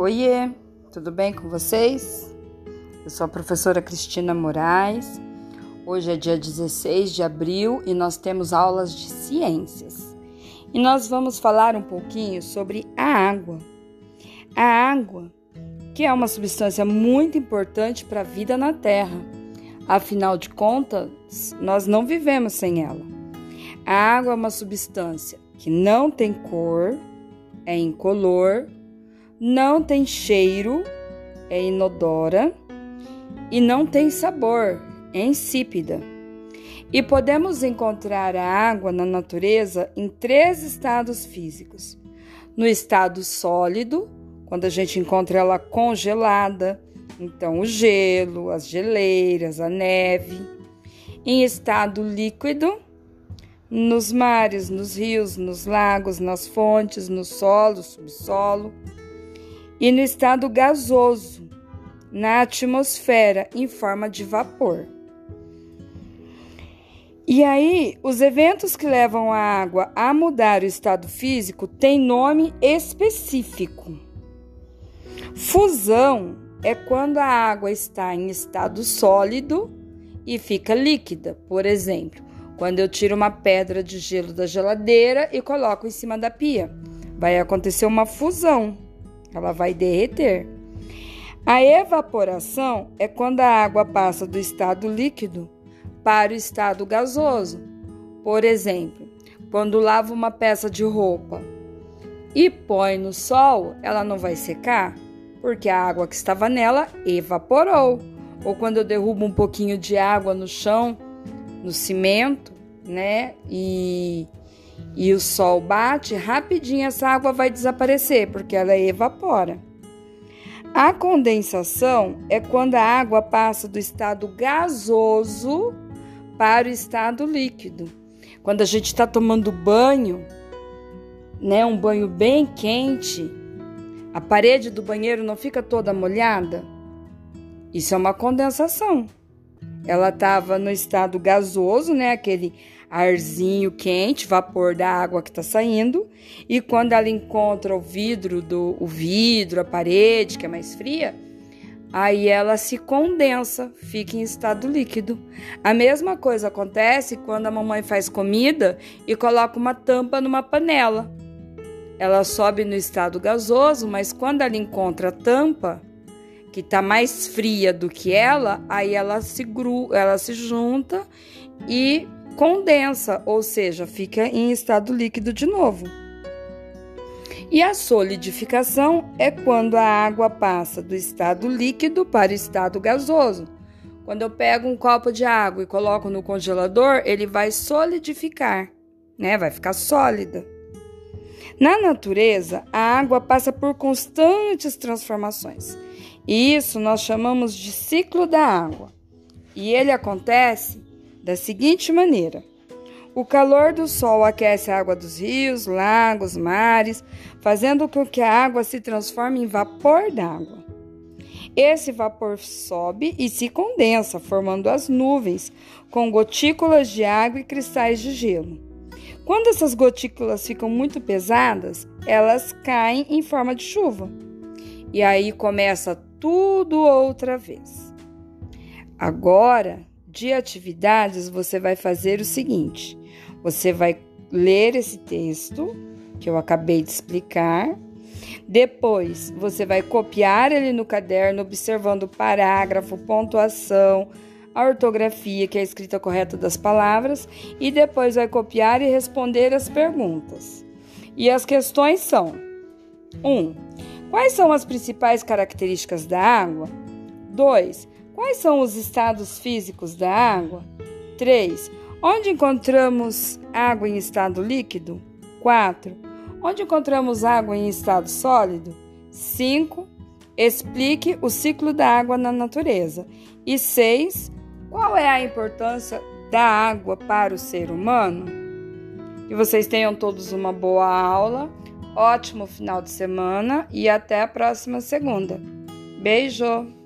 Oiê, tudo bem com vocês? Eu sou a professora Cristina Moraes. Hoje é dia 16 de abril e nós temos aulas de ciências. E nós vamos falar um pouquinho sobre a água. A água, que é uma substância muito importante para a vida na Terra. Afinal de contas, nós não vivemos sem ela. A água é uma substância que não tem cor, é incolor não tem cheiro, é inodora, e não tem sabor, é insípida. E podemos encontrar a água na natureza em três estados físicos: no estado sólido, quando a gente encontra ela congelada, então o gelo, as geleiras, a neve. Em estado líquido, nos mares, nos rios, nos lagos, nas fontes, no solo, subsolo e no estado gasoso, na atmosfera, em forma de vapor. E aí, os eventos que levam a água a mudar o estado físico têm nome específico. Fusão é quando a água está em estado sólido e fica líquida. Por exemplo, quando eu tiro uma pedra de gelo da geladeira e coloco em cima da pia, vai acontecer uma fusão ela vai derreter. A evaporação é quando a água passa do estado líquido para o estado gasoso. Por exemplo, quando lava uma peça de roupa e põe no sol, ela não vai secar, porque a água que estava nela evaporou. Ou quando eu derrubo um pouquinho de água no chão, no cimento, né? E e o sol bate, rapidinho essa água vai desaparecer, porque ela evapora. A condensação é quando a água passa do estado gasoso para o estado líquido. Quando a gente está tomando banho, né, um banho bem quente, a parede do banheiro não fica toda molhada? Isso é uma condensação. Ela estava no estado gasoso, né, aquele arzinho quente, vapor da água que está saindo, e quando ela encontra o vidro do o vidro, a parede que é mais fria, aí ela se condensa, fica em estado líquido. A mesma coisa acontece quando a mamãe faz comida e coloca uma tampa numa panela. Ela sobe no estado gasoso, mas quando ela encontra a tampa, que está mais fria do que ela, aí ela se, gru, ela se junta e condensa, ou seja, fica em estado líquido de novo. E a solidificação é quando a água passa do estado líquido para o estado gasoso. Quando eu pego um copo de água e coloco no congelador, ele vai solidificar, né? Vai ficar sólida. Na natureza, a água passa por constantes transformações. E isso nós chamamos de ciclo da água. E ele acontece da seguinte maneira: o calor do sol aquece a água dos rios, lagos, mares, fazendo com que a água se transforme em vapor d'água. Esse vapor sobe e se condensa, formando as nuvens, com gotículas de água e cristais de gelo. Quando essas gotículas ficam muito pesadas, elas caem em forma de chuva. E aí começa tudo outra vez. Agora, de atividades, você vai fazer o seguinte: você vai ler esse texto que eu acabei de explicar. Depois, você vai copiar ele no caderno, observando o parágrafo, pontuação, a ortografia, que é a escrita correta das palavras, e depois vai copiar e responder as perguntas. E as questões são: 1. Um, quais são as principais características da água? 2. Quais são os estados físicos da água? 3. Onde encontramos água em estado líquido? 4. Onde encontramos água em estado sólido? 5. Explique o ciclo da água na natureza. E 6. Qual é a importância da água para o ser humano? Que vocês tenham todos uma boa aula, ótimo final de semana e até a próxima segunda. Beijo!